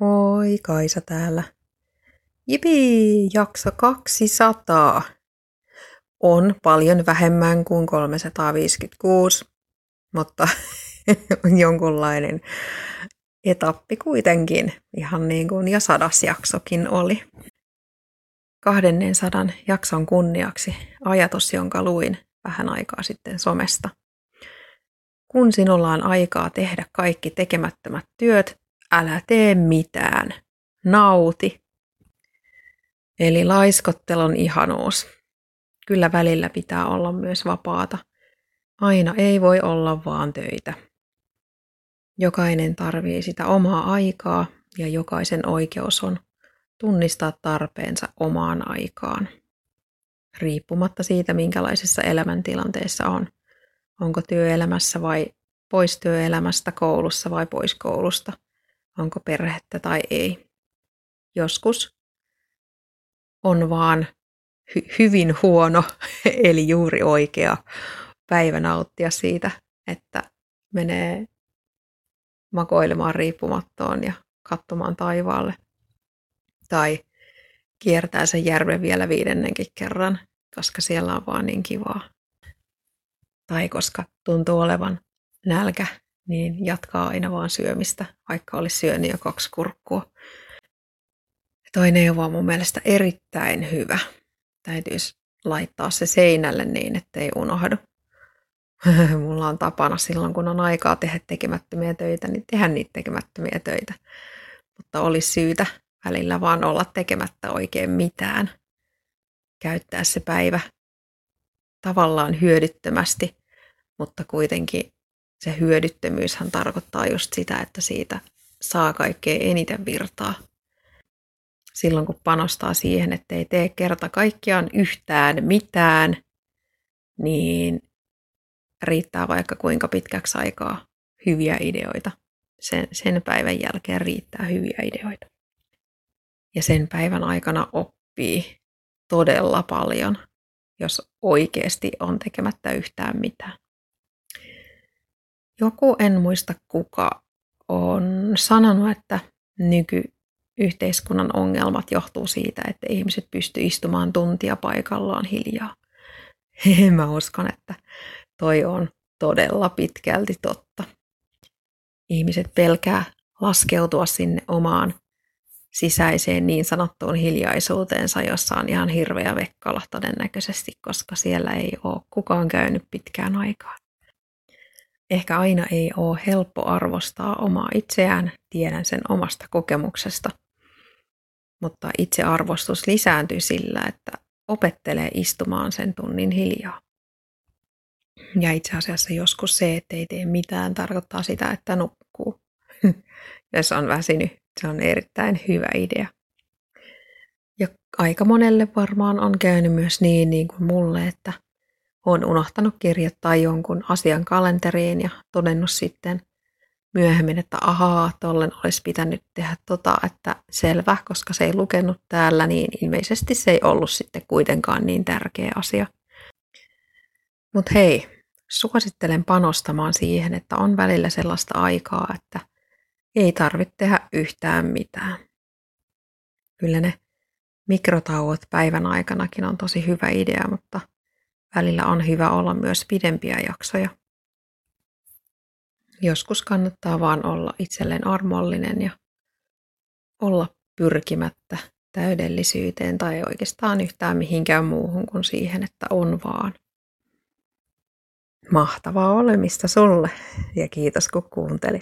Moi, Kaisa täällä. Jipi, jakso 200. On paljon vähemmän kuin 356, mutta jonkunlainen etappi kuitenkin, ihan niin kuin ja sadas jaksokin oli. 200 jakson kunniaksi ajatus, jonka luin vähän aikaa sitten somesta. Kun sinulla on aikaa tehdä kaikki tekemättömät työt, älä tee mitään. Nauti. Eli laiskottelun ihanuus. Kyllä välillä pitää olla myös vapaata. Aina ei voi olla vaan töitä. Jokainen tarvii sitä omaa aikaa ja jokaisen oikeus on tunnistaa tarpeensa omaan aikaan. Riippumatta siitä, minkälaisessa elämäntilanteessa on. Onko työelämässä vai pois työelämästä, koulussa vai pois koulusta – onko perhettä tai ei. Joskus on vaan hy- hyvin huono, eli juuri oikea päivä nauttia siitä, että menee makoilemaan riippumattoon ja katsomaan taivaalle. Tai kiertää sen järven vielä viidennenkin kerran, koska siellä on vaan niin kivaa. Tai koska tuntuu olevan nälkä niin jatkaa aina vaan syömistä, vaikka olisi syönyt jo kaksi kurkkua. Toi neuvo on mun mielestä erittäin hyvä. Täytyisi laittaa se seinälle niin, ettei unohdu. Mulla on tapana silloin, kun on aikaa tehdä tekemättömiä töitä, niin tehdä niitä tekemättömiä töitä. Mutta olisi syytä välillä vaan olla tekemättä oikein mitään. Käyttää se päivä tavallaan hyödyttömästi, mutta kuitenkin se hyödyttömyyshän tarkoittaa just sitä, että siitä saa kaikkein eniten virtaa. Silloin kun panostaa siihen, että ei tee kerta kaikkiaan yhtään mitään, niin riittää vaikka kuinka pitkäksi aikaa hyviä ideoita. Sen, sen päivän jälkeen riittää hyviä ideoita. Ja sen päivän aikana oppii todella paljon, jos oikeasti on tekemättä yhtään mitään. Joku, en muista kuka, on sanonut, että nykyyhteiskunnan ongelmat johtuu siitä, että ihmiset pysty istumaan tuntia paikallaan hiljaa. Mä uskon, että toi on todella pitkälti totta. Ihmiset pelkää laskeutua sinne omaan sisäiseen niin sanottuun hiljaisuuteensa, jossa on ihan hirveä vekkala todennäköisesti, koska siellä ei ole kukaan käynyt pitkään aikaan. Ehkä aina ei ole helppo arvostaa omaa itseään, tiedän sen omasta kokemuksesta. Mutta itsearvostus lisääntyy sillä, että opettelee istumaan sen tunnin hiljaa. Ja itse asiassa joskus se, että ei tee mitään, tarkoittaa sitä, että nukkuu. Jos on väsynyt, se on erittäin hyvä idea. Ja aika monelle varmaan on käynyt myös niin, niin kuin mulle, että – olen unohtanut kirjoittaa jonkun asian kalenteriin ja todennut sitten myöhemmin, että ahaa, tollen olisi pitänyt tehdä tota, että selvä, koska se ei lukenut täällä, niin ilmeisesti se ei ollut sitten kuitenkaan niin tärkeä asia. Mutta hei, suosittelen panostamaan siihen, että on välillä sellaista aikaa, että ei tarvitse tehdä yhtään mitään. Kyllä ne mikrotauot päivän aikanakin on tosi hyvä idea, mutta Välillä on hyvä olla myös pidempiä jaksoja. Joskus kannattaa vaan olla itselleen armollinen ja olla pyrkimättä täydellisyyteen tai oikeastaan yhtään mihinkään muuhun kuin siihen, että on vaan. Mahtavaa olemista sulle ja kiitos kun kuuntelit.